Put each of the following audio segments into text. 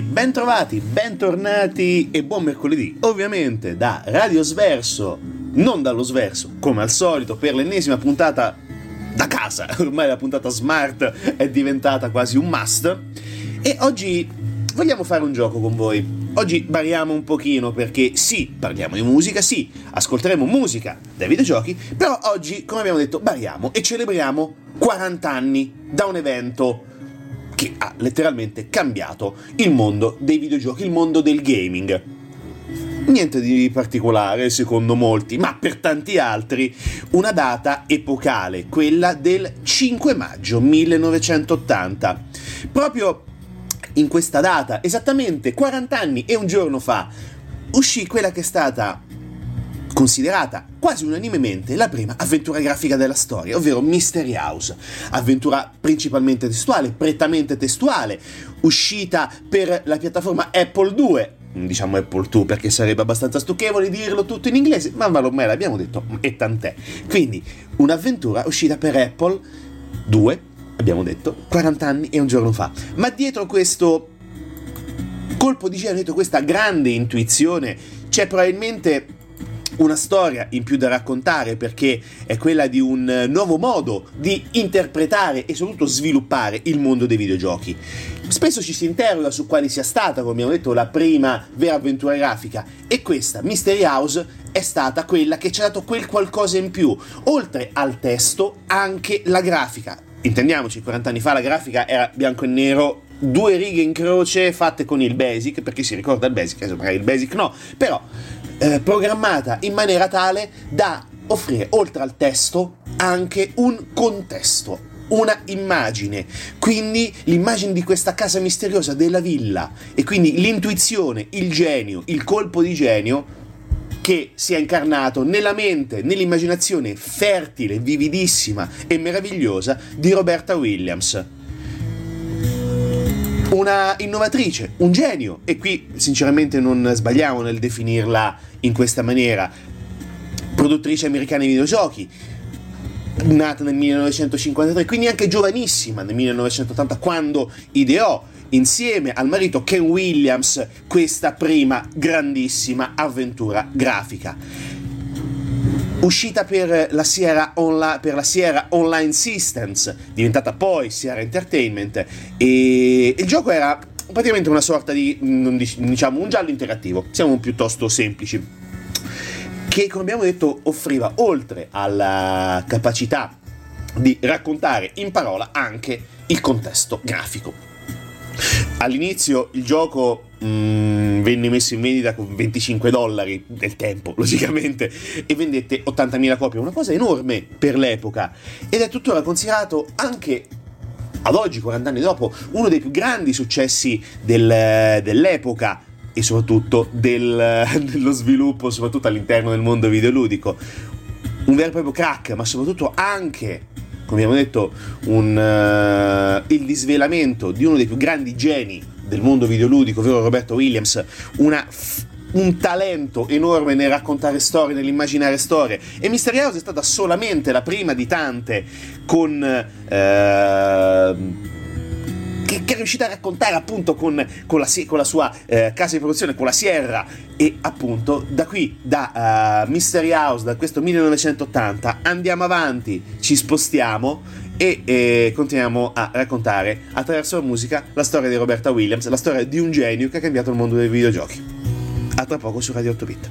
Bentrovati, bentornati e buon mercoledì, ovviamente da Radio Sverso, non dallo Sverso, come al solito, per l'ennesima puntata da casa, ormai la puntata smart è diventata quasi un must, e oggi vogliamo fare un gioco con voi. Oggi variamo un pochino perché sì, parliamo di musica, sì, ascolteremo musica dai videogiochi, però oggi, come abbiamo detto, variamo e celebriamo 40 anni da un evento che ha letteralmente cambiato il mondo dei videogiochi, il mondo del gaming. Niente di particolare secondo molti, ma per tanti altri una data epocale, quella del 5 maggio 1980. Proprio in questa data, esattamente 40 anni e un giorno fa, uscì quella che è stata considerata quasi unanimemente la prima avventura grafica della storia, ovvero Mystery House, avventura principalmente testuale, prettamente testuale, uscita per la piattaforma Apple 2, diciamo Apple 2 perché sarebbe abbastanza stucchevole dirlo tutto in inglese, ma ormai l'abbiamo detto e tant'è. Quindi un'avventura uscita per Apple 2, abbiamo detto, 40 anni e un giorno fa. Ma dietro questo colpo di genio, dietro questa grande intuizione, c'è probabilmente una storia in più da raccontare perché è quella di un nuovo modo di interpretare e soprattutto sviluppare il mondo dei videogiochi. Spesso ci si interroga su quale sia stata, come abbiamo detto, la prima vera avventura grafica e questa, Mystery House, è stata quella che ci ha dato quel qualcosa in più, oltre al testo anche la grafica. Intendiamoci, 40 anni fa la grafica era bianco e nero due righe in croce fatte con il basic, perché si ricorda il basic, il basic no, però eh, programmata in maniera tale da offrire oltre al testo anche un contesto una immagine, quindi l'immagine di questa casa misteriosa della villa e quindi l'intuizione, il genio, il colpo di genio che si è incarnato nella mente, nell'immaginazione fertile, vividissima e meravigliosa di Roberta Williams. Una innovatrice, un genio, e qui sinceramente non sbagliamo nel definirla in questa maniera, produttrice americana di videogiochi, nata nel 1953, quindi anche giovanissima nel 1980 quando ideò insieme al marito Ken Williams questa prima grandissima avventura grafica. Uscita per la, Sierra Onla- per la Sierra Online Systems, diventata poi Sierra Entertainment, e il gioco era praticamente una sorta di, diciamo, un giallo interattivo, siamo piuttosto semplici che come abbiamo detto offriva oltre alla capacità di raccontare in parola anche il contesto grafico. All'inizio il gioco mm, venne messo in vendita con 25 dollari del tempo, logicamente, e vendette 80.000 copie, una cosa enorme per l'epoca, ed è tuttora considerato anche ad oggi, 40 anni dopo, uno dei più grandi successi del, dell'epoca e soprattutto del, dello sviluppo, soprattutto all'interno del mondo videoludico. Un vero e proprio crack, ma soprattutto anche, come abbiamo detto, un, uh, il disvelamento di uno dei più grandi geni del mondo videoludico, ovvero Roberto Williams, una un talento enorme nel raccontare storie, nell'immaginare storie. E Mystery House è stata solamente la prima di tante con. Eh, che, che, è riuscita a raccontare appunto con, con, la, con la, sua eh, casa di produzione, con la Sierra e appunto da qui, da uh, Mystery House, da questo 1980, andiamo avanti, ci spostiamo e eh, continuiamo a raccontare attraverso la musica la storia di Roberta Williams, la storia di un genio che ha cambiato il mondo dei videogiochi. A tra poco su Radio 8 Bit.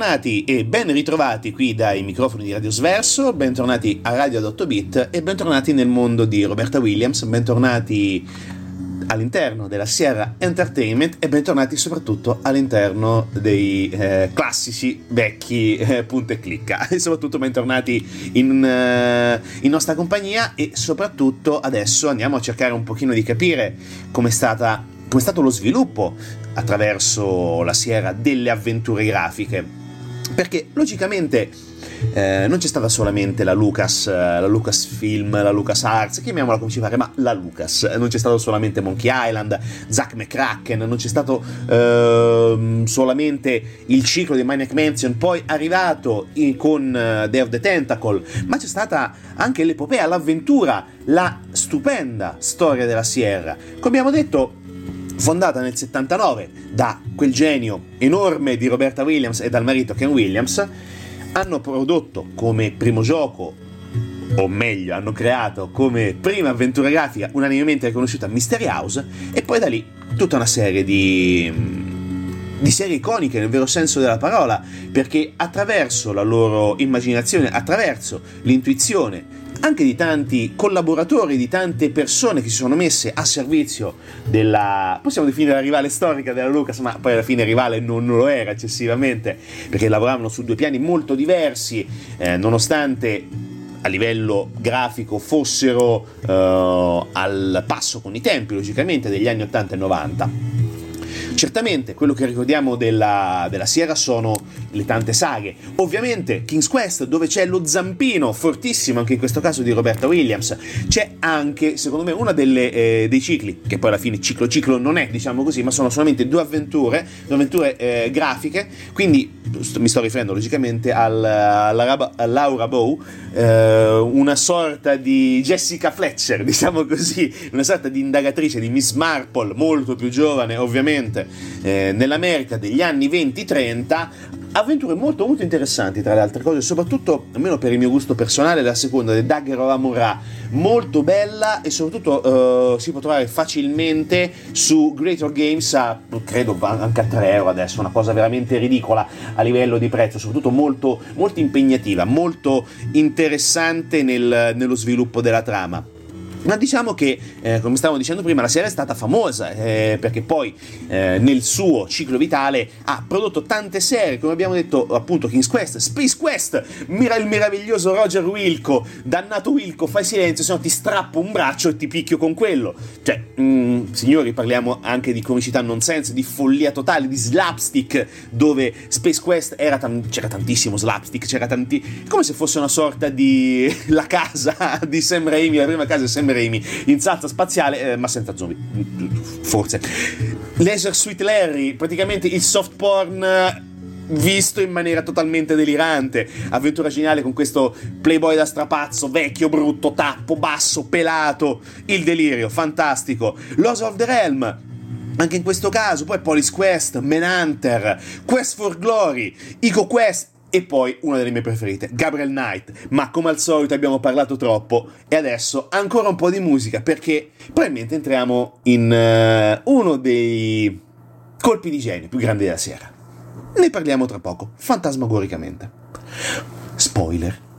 Bentornati e ben ritrovati qui dai microfoni di Radio Sverso, bentornati a Radio ad 8 bit e bentornati nel mondo di Roberta Williams, bentornati all'interno della Sierra Entertainment e bentornati soprattutto all'interno dei eh, classici vecchi eh, punto e clicca e soprattutto bentornati in, eh, in, nostra compagnia e soprattutto adesso andiamo a cercare un pochino di capire come è stata come è stato lo sviluppo attraverso la Sierra delle avventure grafiche. Perché logicamente eh, non c'è stata solamente la Lucas, la Lucasfilm, la LucasArts, chiamiamola come ci pare, ma la Lucas. Non c'è stato solamente Monkey Island, Zack McCracken, non c'è stato eh, solamente il ciclo di Maniac Mansion, poi arrivato in, con uh, Day of the Tentacle, ma c'è stata anche l'epopea, l'avventura, la stupenda storia della Sierra. Come abbiamo detto, fondata nel 79 da quel genio enorme di Roberta Williams e dal marito Ken Williams, hanno prodotto come primo gioco, o meglio, hanno creato come prima avventura grafica unanimemente riconosciuta Mystery House, e poi da lì tutta una serie di, di serie iconiche nel vero senso della parola, perché attraverso la loro immaginazione, attraverso l'intuizione anche di tanti collaboratori, di tante persone che si sono messe a servizio della, possiamo definire la rivale storica della Lucas, ma poi alla fine rivale non, non lo era eccessivamente, perché lavoravano su due piani molto diversi, eh, nonostante a livello grafico fossero eh, al passo con i tempi, logicamente, degli anni 80 e 90 Certamente quello che ricordiamo della, della Sierra sono le tante saghe. Ovviamente King's Quest, dove c'è lo zampino fortissimo, anche in questo caso di Roberta Williams. C'è anche, secondo me, uno eh, dei cicli, che poi alla fine ciclo ciclo non è, diciamo così, ma sono solamente due avventure, due avventure eh, grafiche. Quindi mi sto riferendo logicamente al, alla, a Laura Bow, eh, una sorta di Jessica Fletcher, diciamo così, una sorta di indagatrice di Miss Marple, molto più giovane ovviamente, eh, nell'America degli anni 20-30 avventure molto molto interessanti tra le altre cose soprattutto almeno per il mio gusto personale la seconda di Dagger of Amura molto bella e soprattutto uh, si può trovare facilmente su Greater Games a credo anche a 3 euro adesso una cosa veramente ridicola a livello di prezzo soprattutto molto, molto impegnativa molto interessante nel, nello sviluppo della trama ma diciamo che, eh, come stavo dicendo prima, la serie è stata famosa eh, perché poi eh, nel suo ciclo vitale ha prodotto tante serie, come abbiamo detto appunto King's Quest, Space Quest, mira il meraviglioso Roger Wilco, dannato Wilco, fai silenzio, se no ti strappo un braccio e ti picchio con quello. Cioè, mh, mm, signori, parliamo anche di comicità nonsense, di follia totale, di slapstick, dove Space Quest era tan- c'era tantissimo slapstick, c'era tanti... come se fosse una sorta di... la casa di Sam Raimi, la prima casa di Sam Raimi in salsa spaziale, eh, ma senza zombie. Forse. Laser Sweet Larry, praticamente il soft porn eh, visto in maniera totalmente delirante. Avventura geniale con questo playboy da strapazzo, vecchio, brutto, tappo, basso, pelato. Il delirio, fantastico. Lost of the Realm. Anche in questo caso, poi Police Quest, Manhunter, Quest for Glory, Ico Quest, e poi una delle mie preferite, Gabriel Knight. Ma come al solito abbiamo parlato troppo e adesso ancora un po' di musica perché probabilmente entriamo in uh, uno dei colpi di genio più grandi della sera. Ne parliamo tra poco, fantasmagoricamente. Spoiler.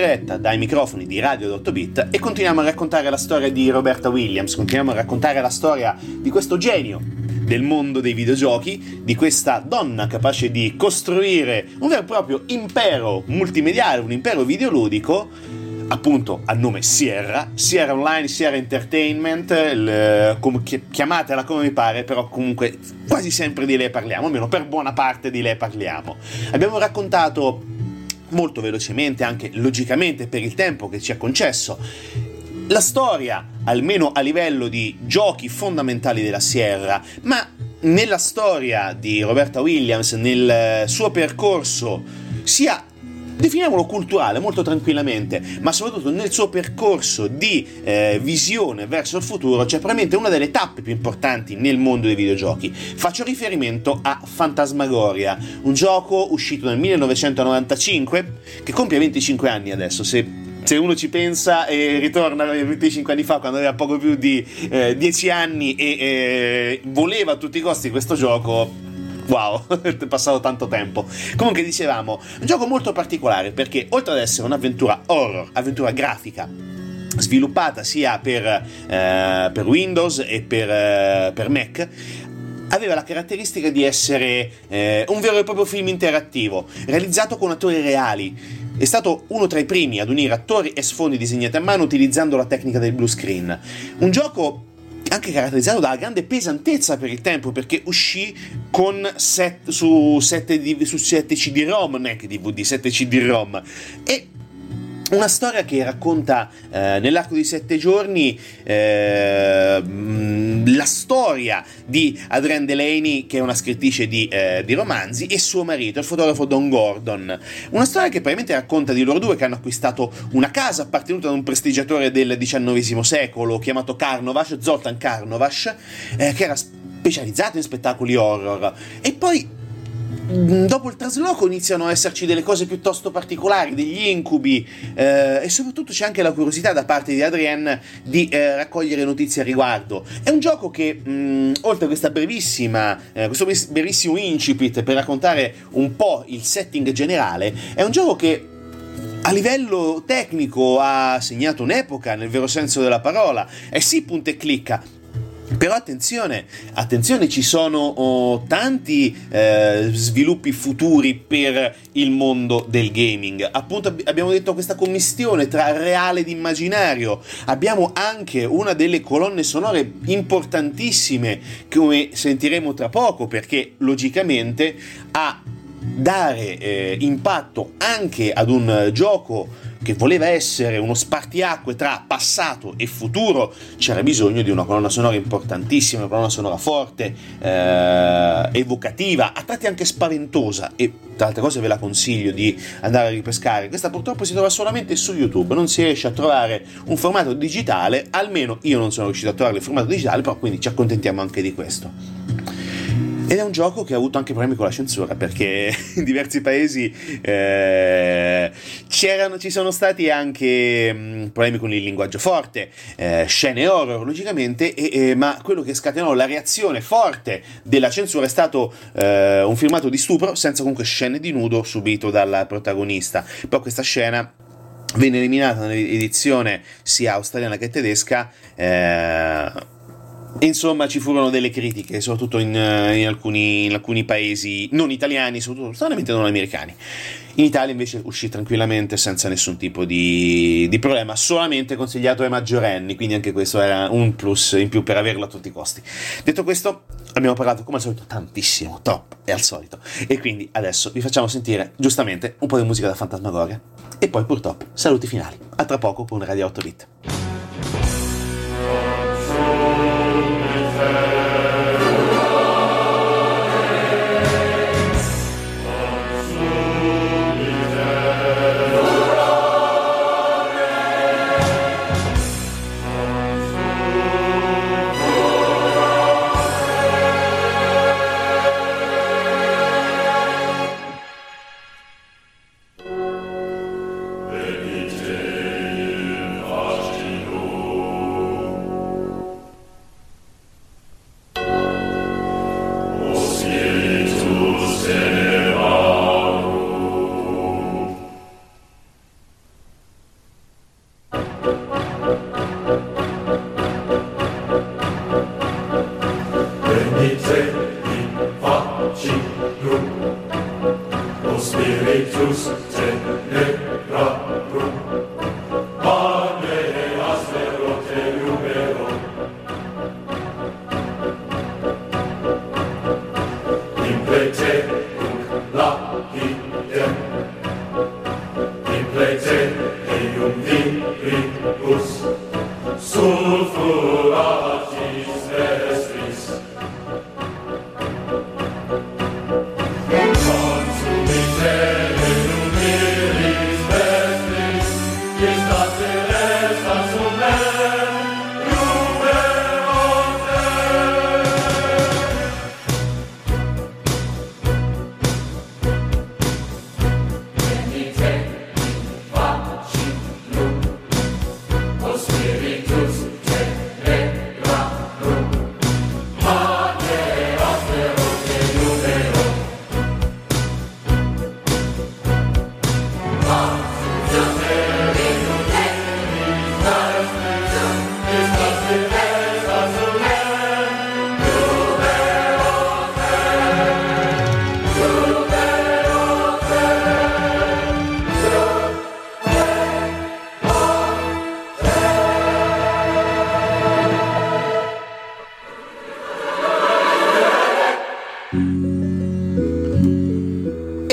Diretta dai microfoni di Radio 8 Bit e continuiamo a raccontare la storia di Roberta Williams, continuiamo a raccontare la storia di questo genio del mondo dei videogiochi, di questa donna capace di costruire un vero e proprio impero multimediale, un impero videoludico appunto a nome Sierra, Sierra Online, Sierra Entertainment, il, come, chiamatela come vi pare, però comunque quasi sempre di lei parliamo, almeno per buona parte di lei parliamo. Abbiamo raccontato molto velocemente, anche logicamente per il tempo che ci ha concesso, la storia, almeno a livello di giochi fondamentali della Sierra, ma nella storia di Roberta Williams, nel suo percorso, sia definiamolo culturale molto tranquillamente, ma soprattutto nel suo percorso di eh, visione verso il futuro c'è probabilmente una delle tappe più importanti nel mondo dei videogiochi. Faccio riferimento a Fantasmagoria, un gioco uscito nel 1995 che compie 25 anni adesso, se se uno ci pensa e ritorna 25 anni fa quando aveva poco più di eh, 10 anni e eh, voleva a tutti i costi questo gioco wow, è passato tanto tempo. Comunque dicevamo, un gioco molto particolare perché oltre ad essere un'avventura horror, avventura grafica, sviluppata sia per, eh, per Windows e per, eh, per, Mac, aveva la caratteristica di essere eh, un vero e proprio film interattivo, realizzato con attori reali. È stato uno tra i primi ad unire attori e sfondi disegnati a mano utilizzando la tecnica del blue screen. Un gioco anche caratterizzato dalla grande pesantezza per il tempo, perché uscì set, su 7 su 7 CD-ROM, non è che DVD, 7 CD-ROM. E una storia che racconta eh, nell'arco di sette giorni eh, la storia di Adrienne Delaney, che è una scrittrice di, eh, di, romanzi, e suo marito, il fotografo Don Gordon. Una storia che praticamente racconta di loro due che hanno acquistato una casa appartenuta ad un prestigiatore del XIX secolo chiamato Karnovash, Zoltan Karnovash, eh, che era specializzato in spettacoli horror. E poi Mm, dopo il trasloco iniziano a esserci delle cose piuttosto particolari, degli incubi eh, e soprattutto c'è anche la curiosità da parte di Adrienne di eh, raccogliere notizie a riguardo. È un gioco che, mh, mm, oltre a questa brevissima, eh, questo brevissimo incipit per raccontare un po' il setting generale, è un gioco che a livello tecnico ha segnato un'epoca nel vero senso della parola. È sì punta e clicca, però attenzione, attenzione, ci sono oh, tanti eh, sviluppi futuri per il mondo del gaming. Appunto abbiamo detto questa commistione tra reale ed immaginario. Abbiamo anche una delle colonne sonore importantissime, come sentiremo tra poco, perché logicamente a dare eh, impatto anche ad un gioco che voleva essere uno spartiacque tra passato e futuro, c'era bisogno di una colonna sonora importantissima, una colonna sonora forte, eh, evocativa, a tratti anche spaventosa e tra altre cose ve la consiglio di andare a ripescare. Questa purtroppo si trova solamente su YouTube, non si riesce a trovare un formato digitale, almeno io non sono riuscito a trovare il formato digitale, però quindi ci accontentiamo anche di questo. Ed è un gioco che ha avuto anche problemi con la censura perché in diversi paesi eh, ci sono stati anche mh, mm, problemi con il linguaggio forte, eh, scene horror logicamente, e, e, ma quello che scatenò la reazione forte della censura è stato eh, un filmato di stupro senza comunque scene di nudo subito dal protagonista. Però questa scena venne eliminata nell'edizione sia australiana che tedesca. Eh, Insomma, ci furono delle critiche, soprattutto in, eh, in, alcuni, in alcuni, paesi non italiani, soprattutto stranamente non americani. In Italia invece uscì tranquillamente senza nessun tipo di, di, problema, solamente consigliato ai maggiorenni, quindi anche questo era un plus in più per averlo a tutti i costi. Detto questo, abbiamo parlato come al solito tantissimo, troppo, è al solito, e quindi adesso vi facciamo sentire giustamente un po' di musica da Fantasmagoria e poi purtroppo saluti finali. A tra poco con Radio 8 Bit.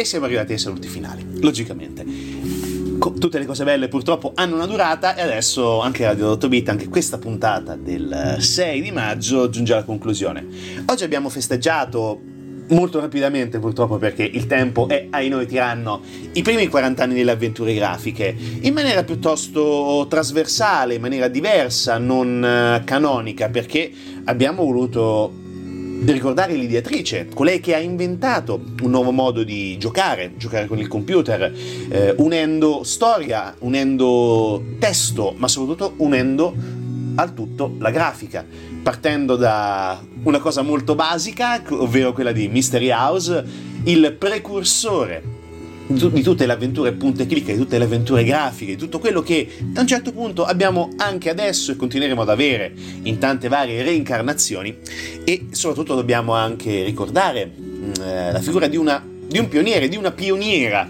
Siamo arrivati ai saluti finali, logicamente. tutte le cose belle purtroppo hanno una durata e adesso anche Radio 8 Bit, anche questa puntata del 6 di maggio giunge alla conclusione. Oggi abbiamo festeggiato molto rapidamente purtroppo perché il tempo è ai noi tiranno i primi 40 anni delle avventure grafiche in maniera piuttosto trasversale, in maniera diversa, non eh, canonica perché abbiamo voluto ricordare l'ideatrice, colei che ha inventato un nuovo modo di giocare, giocare con il computer, eh, unendo storia, unendo testo, ma soprattutto unendo al tutto la grafica, partendo da una cosa molto basica, ovvero quella di Mystery House, il precursore di tutte le avventure punte e clic, di tutte le avventure grafiche, di tutto quello che da un certo punto abbiamo anche adesso e continueremo ad avere in tante varie reincarnazioni. E soprattutto dobbiamo anche ricordare mm, eh, la figura di, una, di un pioniere, di una pioniera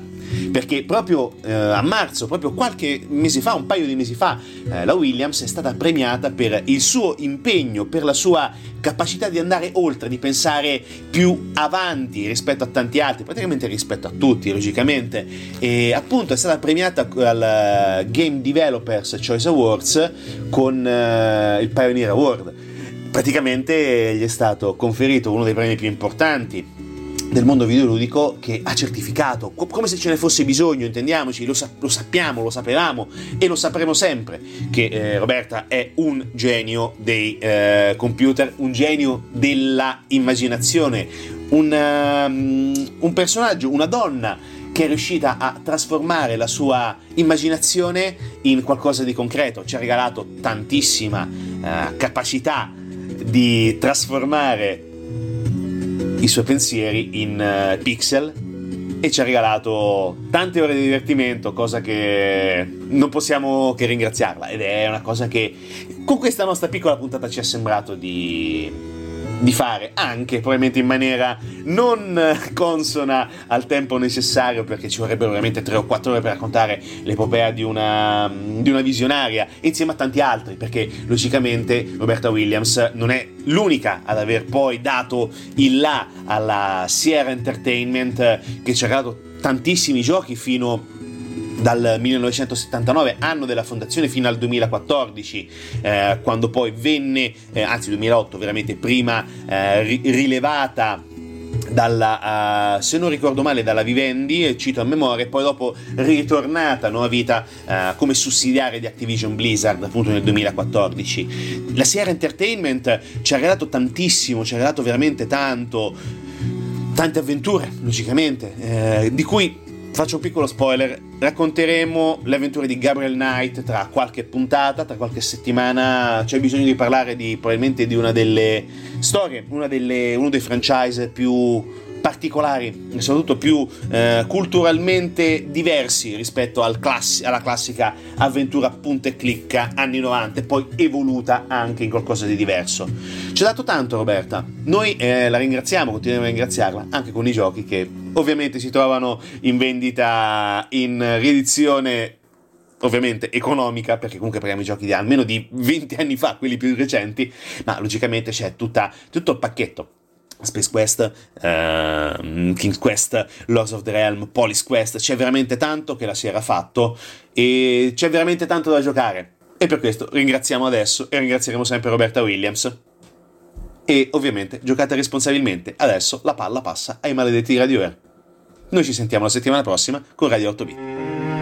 perché proprio eh, a marzo, proprio qualche mese fa, un paio di mesi fa, eh, la Williams è stata premiata per il suo impegno, per la sua capacità di andare oltre, di pensare più avanti rispetto a tanti altri, praticamente rispetto a tutti, logicamente. E appunto è stata premiata al Game Developers Choice Awards con uh, il Pioneer Award. Praticamente gli è stato conferito uno dei premi più importanti del mondo videoludico che ha certificato, come se ce ne fosse bisogno, intendiamoci, lo, sa- lo sappiamo, lo sapevamo e lo sapremo sempre, che eh, Roberta è un genio dei eh, computer, un genio della immaginazione, un, um, un personaggio, una donna che è riuscita a trasformare la sua immaginazione in qualcosa di concreto, ci ha regalato tantissima uh, capacità di trasformare i suoi pensieri in uh, pixel e ci ha regalato tante ore di divertimento, cosa che non possiamo che ringraziarla. Ed è una cosa che con questa nostra piccola puntata ci è sembrato di di fare anche probabilmente in maniera non consona al tempo necessario perché ci vorrebbero veramente 3 o 4 ore per raccontare l'epopea di una, di una visionaria insieme a tanti altri perché logicamente Roberta Williams non è l'unica ad aver poi dato il là alla Sierra Entertainment che ci ha regalato tantissimi giochi fino a dal 1979, anno della fondazione, fino al 2014, eh, quando poi venne, eh, anzi 2008 veramente, prima eh, rilevata dalla, uh, se non ricordo male, dalla Vivendi, cito a memoria, e poi dopo ritornata a nuova vita uh, come sussidiaria di Activision Blizzard appunto nel 2014. La Sierra Entertainment ci ha regalato tantissimo, ci ha regalato veramente tanto, tante avventure, logicamente, eh, di cui faccio un piccolo spoiler, racconteremo le avventure di Gabriel Knight tra qualche puntata, tra qualche settimana, c'è bisogno di parlare di, probabilmente di una delle storie, una delle, uno dei franchise più particolari soprattutto più eh, culturalmente diversi rispetto al classi- alla classica avventura punta e clicca anni 90 e poi evoluta anche in qualcosa di diverso. Ci ha dato tanto Roberta, noi eh, la ringraziamo, continuiamo a ringraziarla anche con i giochi che ovviamente si trovano in vendita in riedizione ovviamente economica, perché comunque parliamo di giochi di almeno di 20 anni fa, quelli più recenti, ma logicamente c'è tutta, tutto il pacchetto Space Quest, uh, King's Quest, Lords of the Realm, Police Quest, c'è veramente tanto che la si era fatto e c'è veramente tanto da giocare. E per questo ringraziamo adesso e ringrazieremo sempre Roberta Williams. E ovviamente giocate responsabilmente. Adesso la palla passa ai maledetti Radio Air. Noi ci sentiamo la settimana prossima con Radio 8 b